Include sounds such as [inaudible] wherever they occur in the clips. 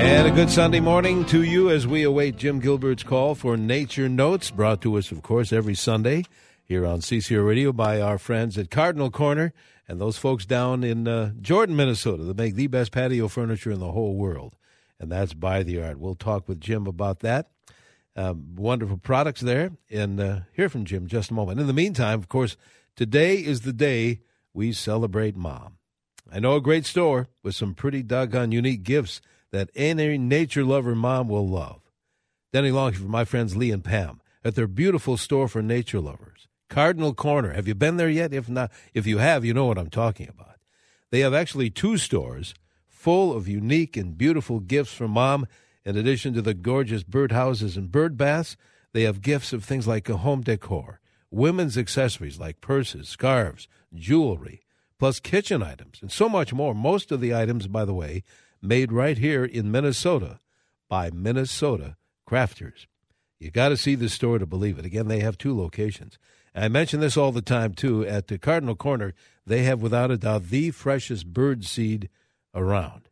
And a good Sunday morning to you as we await Jim Gilbert's call for Nature Notes, brought to us, of course, every Sunday here on CCO Radio by our friends at Cardinal Corner and those folks down in uh, Jordan, Minnesota, that make the best patio furniture in the whole world. And that's By the Yard. We'll talk with Jim about that. Um, wonderful products there, and uh, hear from Jim just a moment. In the meantime, of course, today is the day we celebrate mom. I know a great store with some pretty doggone unique gifts that any nature lover mom will love. Denny Long for my friends Lee and Pam at their beautiful store for nature lovers. Cardinal Corner. Have you been there yet? If not, if you have, you know what I'm talking about. They have actually two stores full of unique and beautiful gifts for mom. In addition to the gorgeous bird houses and bird baths, they have gifts of things like home decor, women's accessories like purses, scarves, jewelry, plus kitchen items, and so much more. Most of the items, by the way, made right here in Minnesota by Minnesota crafters. You got to see the store to believe it. Again, they have two locations. I mention this all the time, too. At the Cardinal Corner, they have, without a doubt, the freshest bird seed around.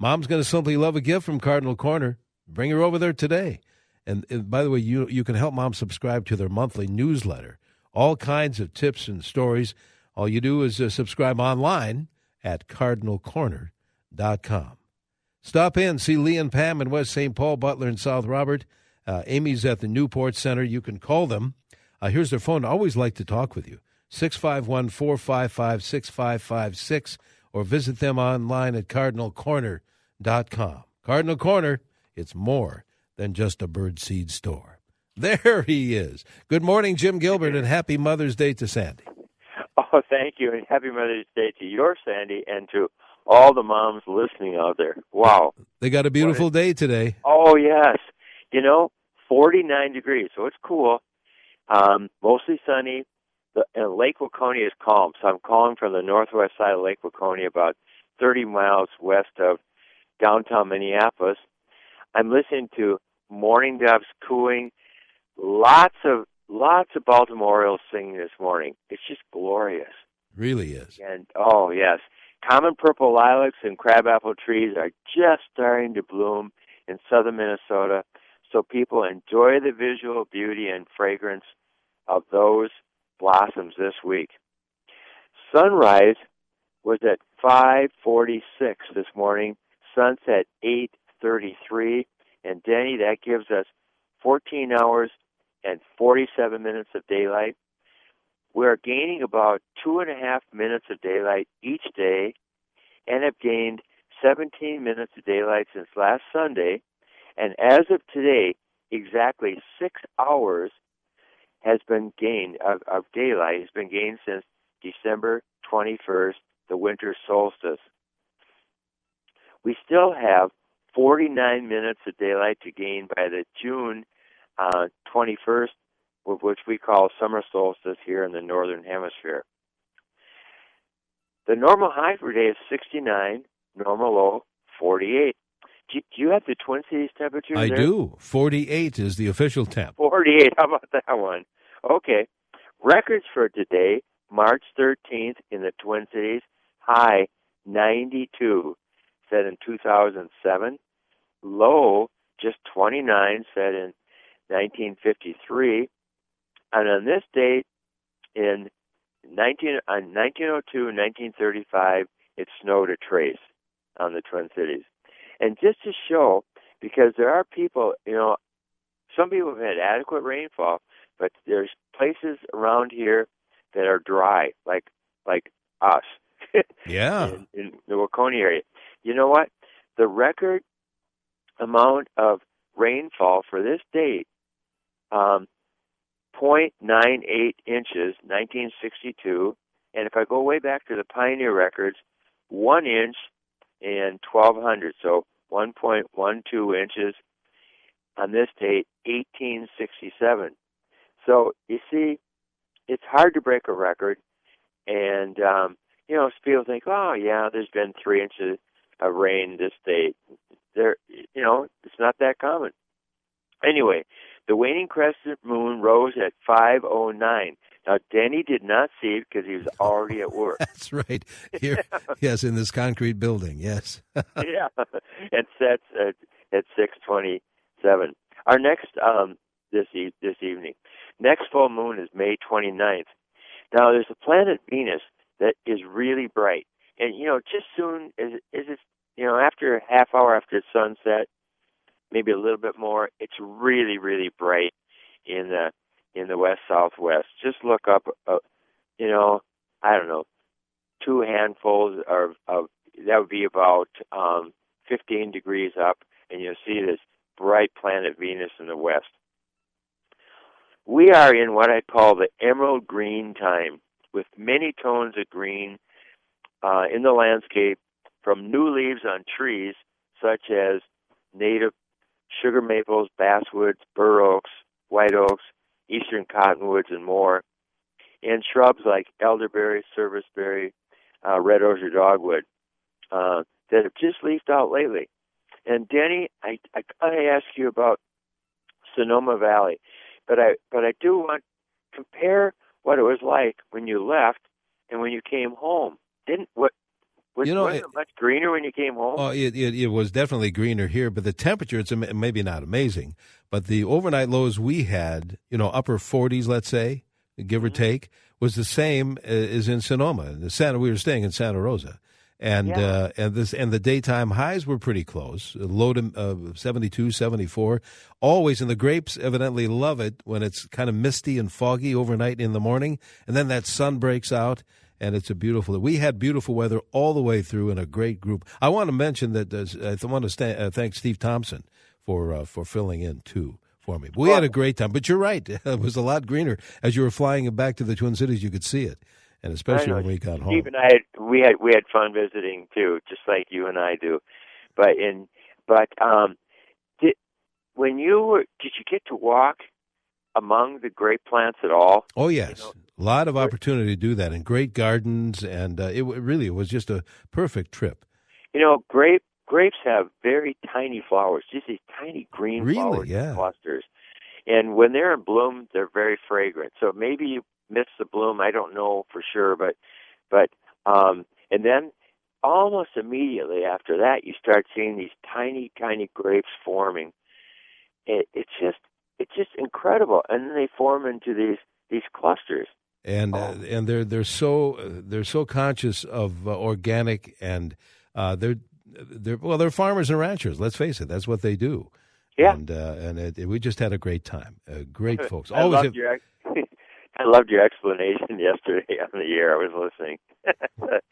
Mom's going to simply love a gift from Cardinal Corner. Bring her over there today. And, and, by the way, you, you can help mom subscribe to their monthly newsletter. All kinds of tips and stories. All you do is uh, subscribe online at cardinalcorner.com. Stop in, see Lee and Pam in West St. Paul, Butler, and South Robert. Uh, Amy's at the Newport Center. You can call them uh, here's their phone. I always like to talk with you 651 455 6556 or visit them online at cardinalcorner.com. Cardinal Corner, it's more than just a birdseed store. [laughs] There he is. Good morning, Jim Gilbert, and happy Mother's Day to Sandy. Oh, thank you, and happy Mother's Day to your Sandy and to all the moms listening out there. Wow. They got a beautiful day today. Oh, yes. You know, 49 degrees, so it's cool. Um, mostly sunny. The, and Lake Waconia is calm, so I'm calling from the northwest side of Lake Waconia, about 30 miles west of downtown Minneapolis. I'm listening to mourning doves cooing. Lots of lots of Baltimore Orioles singing this morning. It's just glorious. Really is. And oh yes, common purple lilacs and crabapple trees are just starting to bloom in southern Minnesota so people enjoy the visual beauty and fragrance of those blossoms this week. Sunrise was at 5:46 this morning, sunset 8:33, and Denny that gives us 14 hours and 47 minutes of daylight. We're gaining about two and a half minutes of daylight each day, and have gained 17 minutes of daylight since last Sunday. And as of today, exactly six hours has been gained of, of daylight has been gained since December 21st, the winter solstice. We still have 49 minutes of daylight to gain by the June uh, 21st, which we call summer solstice here in the northern hemisphere. The normal high for today is 69, normal low 48. Do you have the Twin Cities temperature? I there? do. 48 is the official temp. 48. [laughs] How about that one? Okay. Records for today, March 13th in the Twin Cities, high 92, set in 2007. Low, just 29, set in 1953. And on this date, in 19, on 1902 and 1935, it snowed a trace on the Twin Cities. And just to show, because there are people, you know, some people have had adequate rainfall, but there's places around here that are dry, like like us. [laughs] Yeah. in, in the Waconia area. You know what? The record amount of rainfall for this date, um, 0.98 inches, 1962. And if I go way back to the Pioneer records, one inch and 1200. So 1.12 inches on this date, 1867. So you see, it's hard to break a record, and um, you know, people think, oh yeah, there's been three inches of rain this date. There, you know, it's not that common. Anyway, the waning crescent moon rose at 5:09. Now, Denny did not see it because he was already at work. [laughs] That's right. Here, [laughs] yes, in this concrete building. Yes. [laughs] yeah, and sets at at 6:27. Our next um this e- this evening, next full moon is May 29th. Now, there's a planet Venus that is really bright, and you know, just soon as is it you know after a half hour after sunset, maybe a little bit more, it's really really bright in the in the west southwest. Just look up, uh, you know, I don't know, two handfuls of, of that would be about um, 15 degrees up, and you'll see this bright planet Venus in the west. We are in what I call the emerald green time, with many tones of green uh, in the landscape, from new leaves on trees such as native sugar maples, basswoods, bur oaks, white oaks, eastern cottonwoods, and more, and shrubs like elderberry, serviceberry, uh, red osier dogwood uh, that have just leafed out lately. And Denny, I I gotta ask you about Sonoma Valley, but I but I do want compare what it was like when you left and when you came home. Didn't what was, You know, wasn't it much greener when you came home? Oh, it, it, it was definitely greener here, but the temperature, it's maybe not amazing, but the overnight lows we had, you know, upper 40s, let's say, give or take, was the same uh, as in Sonoma. In the Santa, we were staying in Santa Rosa. And Yeah. uh, and this and the daytime highs were pretty close, low to uh, 72, 74. Always, and the grapes evidently love it when it's kind of misty and foggy overnight in the morning, and then that sun breaks out, and it's a beautiful. We had beautiful weather all the way through, and a great group. I want to mention that uh, I want to sta uh, thank Steve Thompson for uh, for filling in too for me. We had a great time, but you're right; [laughs] it was a lot greener as you were flying back to the Twin Cities. You could see it, and especially when we got home. Steve and I had we had we had fun visiting too, just like you and I do. But in but um, did when you were did you get to walk among the grape plants at all? Oh yes, know, a lot of opportunity to do that, and great gardens, and uh, it really it was just a perfect trip. You know, grape grapes have very tiny flowers, just these tiny green Really? flowers Yeah. clusters. And when they're in bloom, they're very fragrant. So maybe you missed the bloom. I don't know for sure, but but um, and then almost immediately after that, you start seeing these tiny, tiny grapes forming. It, it's just it's just incredible, and then they form into these these clusters. And uh, Oh. and they're they're so uh, they're so conscious of uh, organic and uh, they're they're well they're farmers and ranchers. Let's face it, that's what they do. Yeah. and uh, and it, we just had a great time. Uh, great [laughs] folks. I Always loved have- your [laughs] I loved your explanation [laughs] yesterday on the air. I was listening.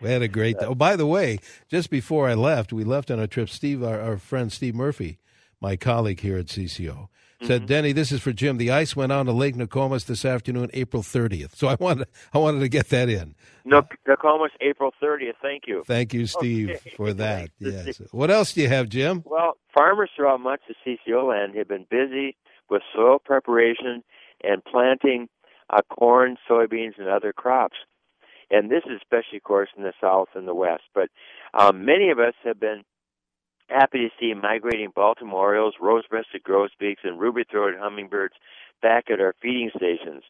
we had a great. Oh, by the way, just before I left, we left on a trip. Steve, our, our friend Steve Murphy, my colleague here at CCO. Said, Mm-hmm. Denny, this is for Jim. The ice went on to Lake Nokomis this afternoon, April 30th. So I wanted, I wanted to get that in. No, Nokomis, April 30th. Thank you. Thank you, Steve, Okay. for [laughs] that. Yes. What else do you have, Jim? Well, farmers throughout much of CCO land have been busy with soil preparation and planting uh, corn, soybeans, and other crops. And this is especially, of course, in the south and the west. But um, many of us have been happy to see migrating Baltimore Orioles, rose-breasted grosbeaks, and ruby-throated hummingbirds back at our feeding stations.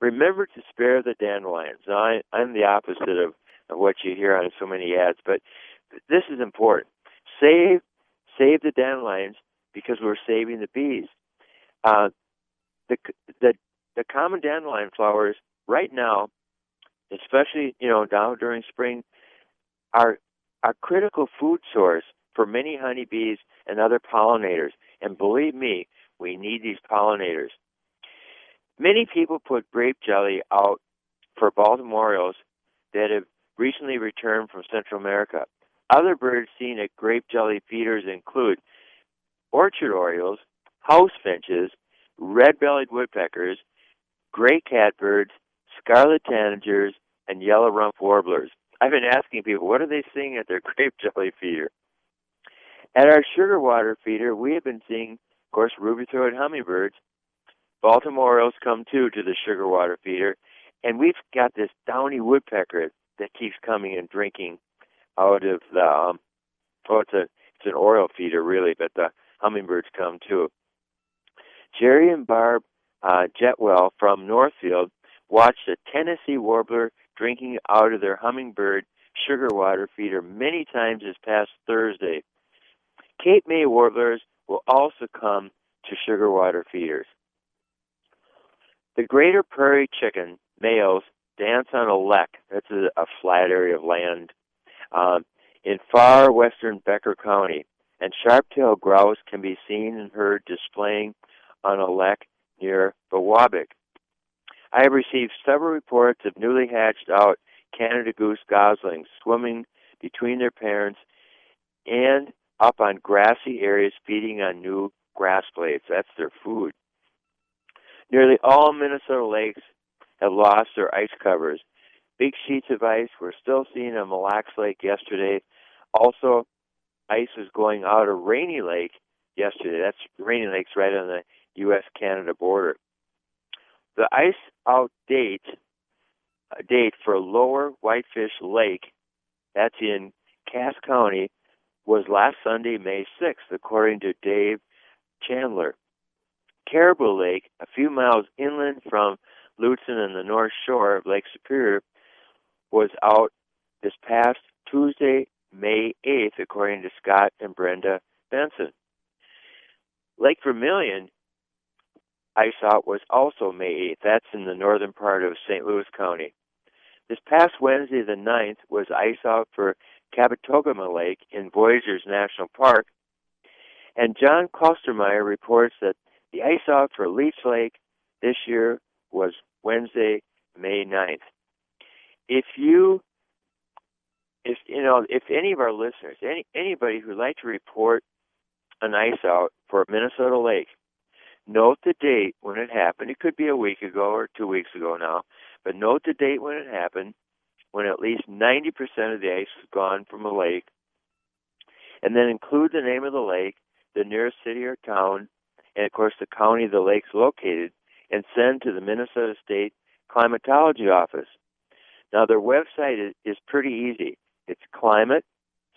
Remember to spare the dandelions. Now, I, I'm the opposite of, of what you hear on so many ads, but this is important. Save save the dandelions because we're saving the bees. Uh, the the the common dandelion flowers right now, especially you know now during spring, are a critical food source for many honeybees and other pollinators. And believe me, we need these pollinators. Many people put grape jelly out for Baltimore Orioles that have recently returned from Central America. Other birds seen at grape jelly feeders include orchard orioles, house finches, red-bellied woodpeckers, gray catbirds, scarlet tanagers, and yellow rump warblers. I've been asking people, what are they seeing at their [laughs] grape jelly feeder? At our sugar water feeder, we have been seeing, of course, ruby-throated hummingbirds. Baltimore Orioles come too to the sugar water feeder, and we've got this downy woodpecker that keeps coming and drinking out of the. Um, oh, it's a it's an Oriole feeder really, but the hummingbirds come too. Jerry and Barb uh, Jetwell from Northfield watched a Tennessee warbler drinking out of their hummingbird sugar water feeder many times this past Thursday. Cape May warblers will also come to sugar water feeders. The greater prairie chicken males dance on a lek. That's a, a flat area of land um, in far western Becker County, and sharp-tailed grouse can be seen and heard displaying on a lek near Biwabik. I have received several reports of newly hatched out Canada goose goslings swimming between their parents and up on grassy areas feeding on new grass blades. That's their food. Nearly all Minnesota lakes have lost their ice covers. Big sheets of ice were still seen on Mille Lacs Lake yesterday. Also, ice was going out of Rainy Lake yesterday. That's Rainy Lake's right on the U.S. Canada border. The ice out date date for Lower Whitefish Lake, that's in Cass County, was last Sunday, May 6th, according to Dave Chandler. Caribou Lake, a few miles inland from Lutsen and the North Shore of Lake Superior, was out this past Tuesday, May 8th, according to Scott and Brenda Benson. Lake Vermilion ice out was also May 8th. That's in the northern part of St. Louis County. This past Wednesday, the 9th, was ice out for Kabetogama Lake in Voyageurs National Park. And John Klostermeyer reports that the ice out for Leech Lake this year was Wednesday, May 9th. If you if you know if any of our listeners, any anybody who'd like to report an ice out for Minnesota Lake, note the date when it happened. It could be a week ago or two weeks ago now, but note the date when it happened, when at least 90% of the ice was gone from a lake, and then include the name of the lake, the nearest city or town, and of course the county the lake's located, and send to the Minnesota State Climatology Office. Now their website is, pretty easy. It's climate,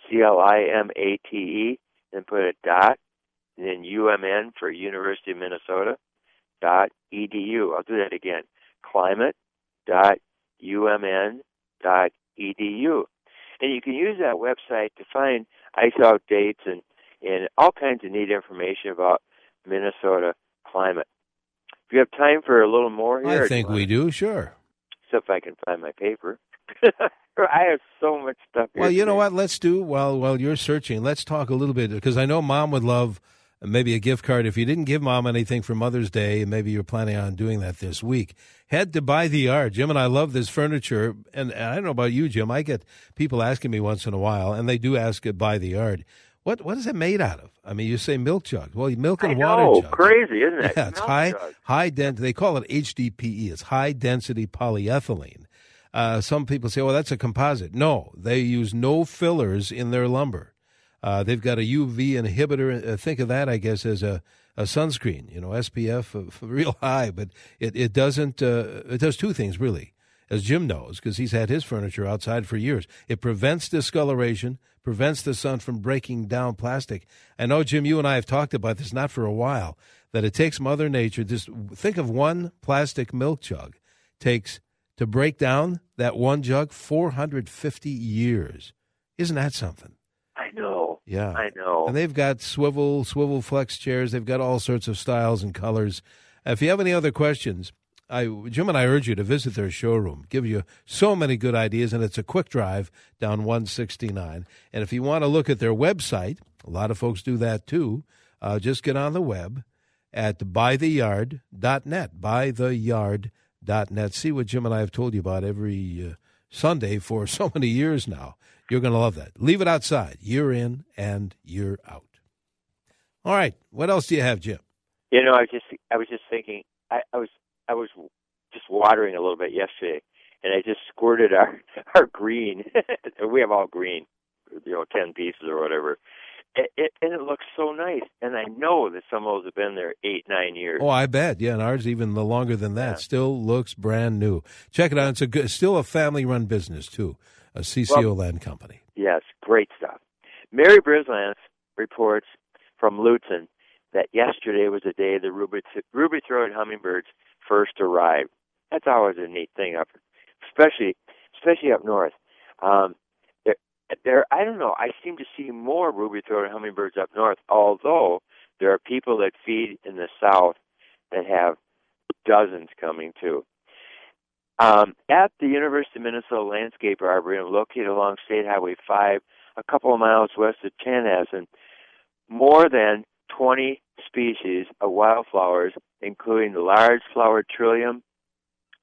C-L-I-M-A-T-E, and put a dot, and then UMN for University of Minnesota, dot edu. I'll do that again. Climate, dot UMN, edu. And you can use that website to find ice out dates and, and all kinds of neat information about Minnesota climate. If you have time for a little more here, I think we do, sure. So if I can find my paper. [laughs] I have so much stuff. Well, you today. know what? Let's do while while you're searching. Let's talk a little bit because I know Mom would love maybe a gift card. If you didn't give Mom anything for Mother's Day, maybe you're planning on doing that this week. Head to By the Yard, Jim, and I love this furniture. And, and I don't know about you, Jim. I get people asking me once in a while, and they do ask it By the Yard. What what is it made out of? I mean, you say milk jugs. Well, milk and I water know, jugs. crazy, isn't it? [laughs] Yeah, it's Milk high jugs. high density. They call it HDPE. It's high density polyethylene. Uh, some people say, "Well, that's a composite." No, they use no fillers in their lumber. Uh, they've got a UV inhibitor. Uh, think of that, I guess, as a, a sunscreen. You know, SPF uh, [laughs] real high, but it it doesn't. Uh, it does two things really, as Jim knows, because he's had his furniture outside for years. It prevents discoloration, prevents the sun from breaking down plastic. I know, Jim, you and I have talked about this not for a while. That it takes Mother Nature. Just think of one plastic milk jug takes to break down that one jug 450 years. Isn't that something? Yeah. I know. And they've got swivel, swivel flex chairs. They've got all sorts of styles and colors. If you have any other questions, I, Jim and I urge you to visit their showroom. Give you so many good ideas, and it's a quick drive down 169. And if you want to look at their website, a lot of folks do that too. Uh, just get on the web at bytheyard.net. Bytheyard.net. See what Jim and I have told you about every uh, Sunday for [laughs] so many years now. You're going to love that. Leave it outside, year in and year out. All right. What else do you have, Jim? You know, I was just I was just thinking I, I was I was just watering a little bit yesterday and I just squirted our [laughs] our green [laughs] we have all green, you know, ten pieces or whatever. it, it, and it looks so nice. And I know that some of those have been there eight, nine years. Oh, I bet. Yeah, and ours even longer than that. Yeah. Still looks brand new. Check it out. It's a good, still a family-run business too. A CCO Well- land company. Yes, great stuff. Mary Brislance reports from Lutsen that yesterday was the day the ruby ruby throated hummingbirds first arrived. That's always a neat thing up, especially especially up north. Um, there, there, I don't know. I seem to see more ruby throated hummingbirds up north, although there are people that feed in the south that have dozens coming too. Um, at the University of Minnesota Landscape Arboretum, located along State Highway 5, a couple of miles west of Chanhassen, more than 20 species of wildflowers, including the large flowered trillium,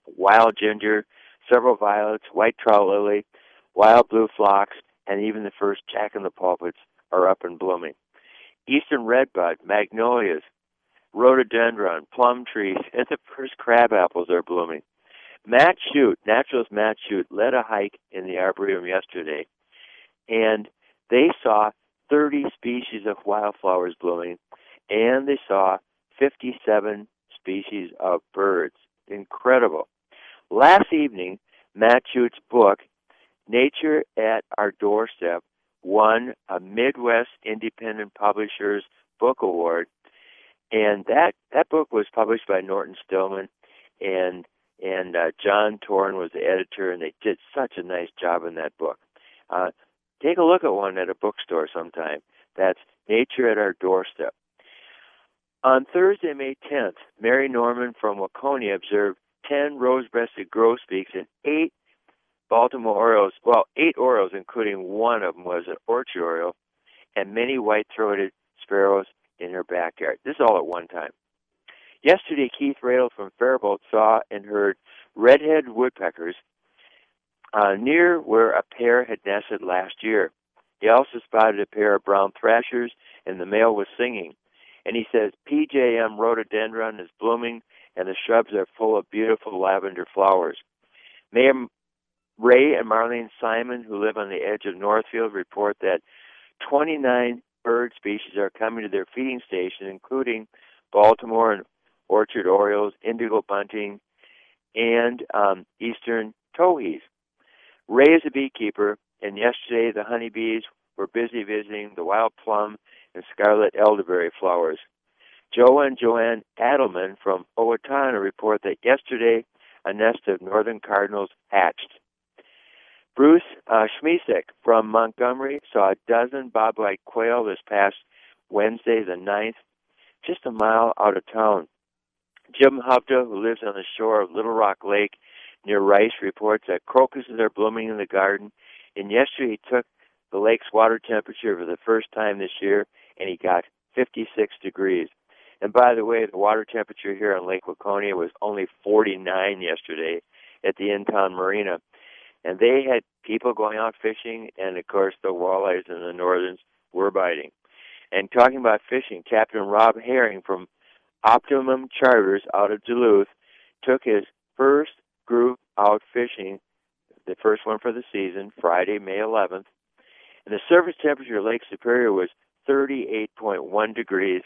wild ginger, several violets, white trout lily, wild blue phlox, and even the first jack in the pulpits are up and blooming. Eastern redbud, magnolias, rhododendron, plum trees, and the first crab apples are blooming. Matt Shute, naturalist Matt Shute, led a hike in the arboretum yesterday, and they saw 30 species of wildflowers blooming, and they saw 57 species of birds. Incredible. Last evening, Matt Schute's book, Nature at Our Doorstep, won a Midwest Independent Publishers Book Award, and that that book was published by Norton Stillman, and and uh, John Torn was the editor, and they did such a nice job in that book. Uh, take a look at one at a bookstore sometime. That's Nature at Our Doorstep. On Thursday, May 10th, Mary Norman from Waconia observed 10 rose-breasted grosbeaks and eight Baltimore orioles. Well, eight orioles, including one of them was an orchard oriole, and many white-throated sparrows in her backyard. This is all at one time. Yesterday, Keith Radel from Faribault saw and heard red-headed woodpeckers uh, near where a pair had nested last year. He also spotted a pair of brown thrashers, and the male was singing. And he says PJM rhododendron is blooming, and the shrubs are full of beautiful lavender flowers. Mayor Ray and Marlene Simon, who live on the edge of Northfield, report that 29 bird species are coming to their feeding station, including Baltimore and orchard orioles, indigo bunting, and um, eastern towhees. Ray is a beekeeper, and yesterday the honeybees were busy visiting the wild plum and scarlet elderberry flowers. Joe and Joanne Adelman from Owatonna report that yesterday a nest of northern cardinals hatched. Bruce uh, Schmisek from Montgomery saw a dozen bobwhite quail this past Wednesday, the 9th, just a mile out of town. Jim Hovda, who lives on the shore of Little Rock Lake near Rice, reports that crocuses are blooming in the garden. And yesterday he took the lake's water temperature for the first time this year, and he got 56 degrees. And by the way, the water temperature here on Lake Waconia was only 49 yesterday at the in-town marina. And they had people going out fishing, and of course the walleyes and the northerns were biting. And talking about fishing, Captain Rob Herring from Optimum Charters out of Duluth took his first group out fishing, the first one for the season, Friday, May 11th. And the surface temperature of Lake Superior was 38.1 degrees.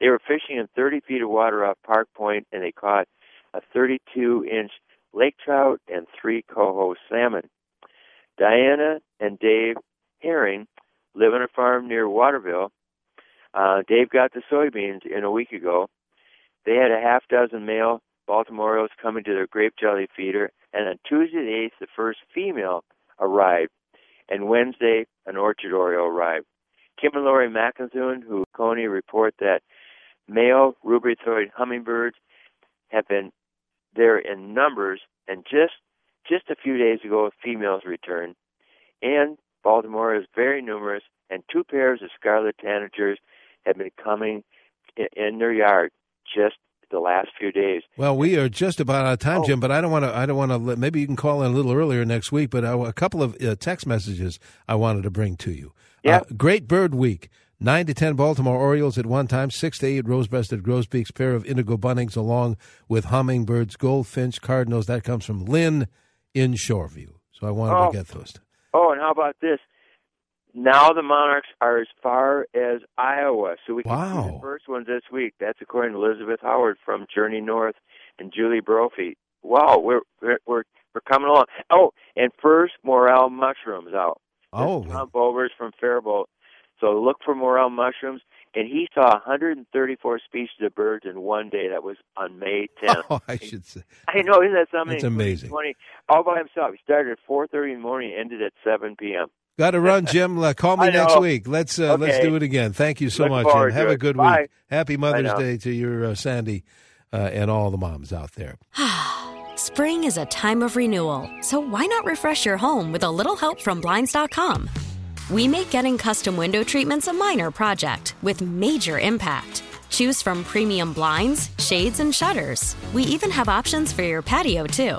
They were fishing in 30 feet of water off Park Point, and they caught a 32 inch lake trout and three coho salmon. Diana and Dave Herring live on a farm near Waterville. Uh, Dave got the soybeans in a week ago. They had a half dozen male Baltimore Orioles coming to their grape jelly feeder, and on Tuesday the 8th, the first female arrived, and Wednesday, an orchard oriole arrived. Kim and Lori McInthune, who Coney report that male ruby-throated hummingbirds have been there in numbers, and just just a few days ago, females returned. And Baltimore is very numerous, and two pairs of scarlet tanagers have been coming in, in their yard just the last few days. Well, we are just about out of time, Oh. Jim. But I don't want to. I don't want to. Maybe you can call in a little earlier next week. But I, a couple of uh, text messages I wanted to bring to you. Yeah. Uh, great Bird Week. Nine to ten Baltimore Orioles at one time. Six to eight rose-breasted grosbeaks. Pair of indigo buntings along with hummingbirds, goldfinch, cardinals. That comes from Lynn in Shoreview. So I wanted Oh. to get those. Oh, and how about this? Now the Monarchs are as far as Iowa, so we can see Wow. the first ones this week. That's according to Elizabeth Howard from Journey North and Julie Brophy. Wow, we're we're we're, we're coming along. Oh, and first morel mushrooms out. Oh, Tom Bovers from Faribault. So look for morel mushrooms. And he saw 134 species of birds in one day. That was on May [laughs] 10th. oh, I should say. I know, isn't that something? That's amazing. 20, all by himself. He started at 4:30 in the morning, ended at 7 p.m. Got to run, Jim. Uh, call me [laughs] next week. Let's uh, let's do it again. Thank you so Look much, forward and have to a good Bye. week. Happy Mother's. Day to your uh, Sandy uh, and all the moms out there. [sighs] Spring is a time of renewal, so why not refresh your home with a little help from Blinds.com? We make getting custom window treatments a minor project with major impact. Choose from premium blinds, shades, and shutters. We even have options for your patio, too.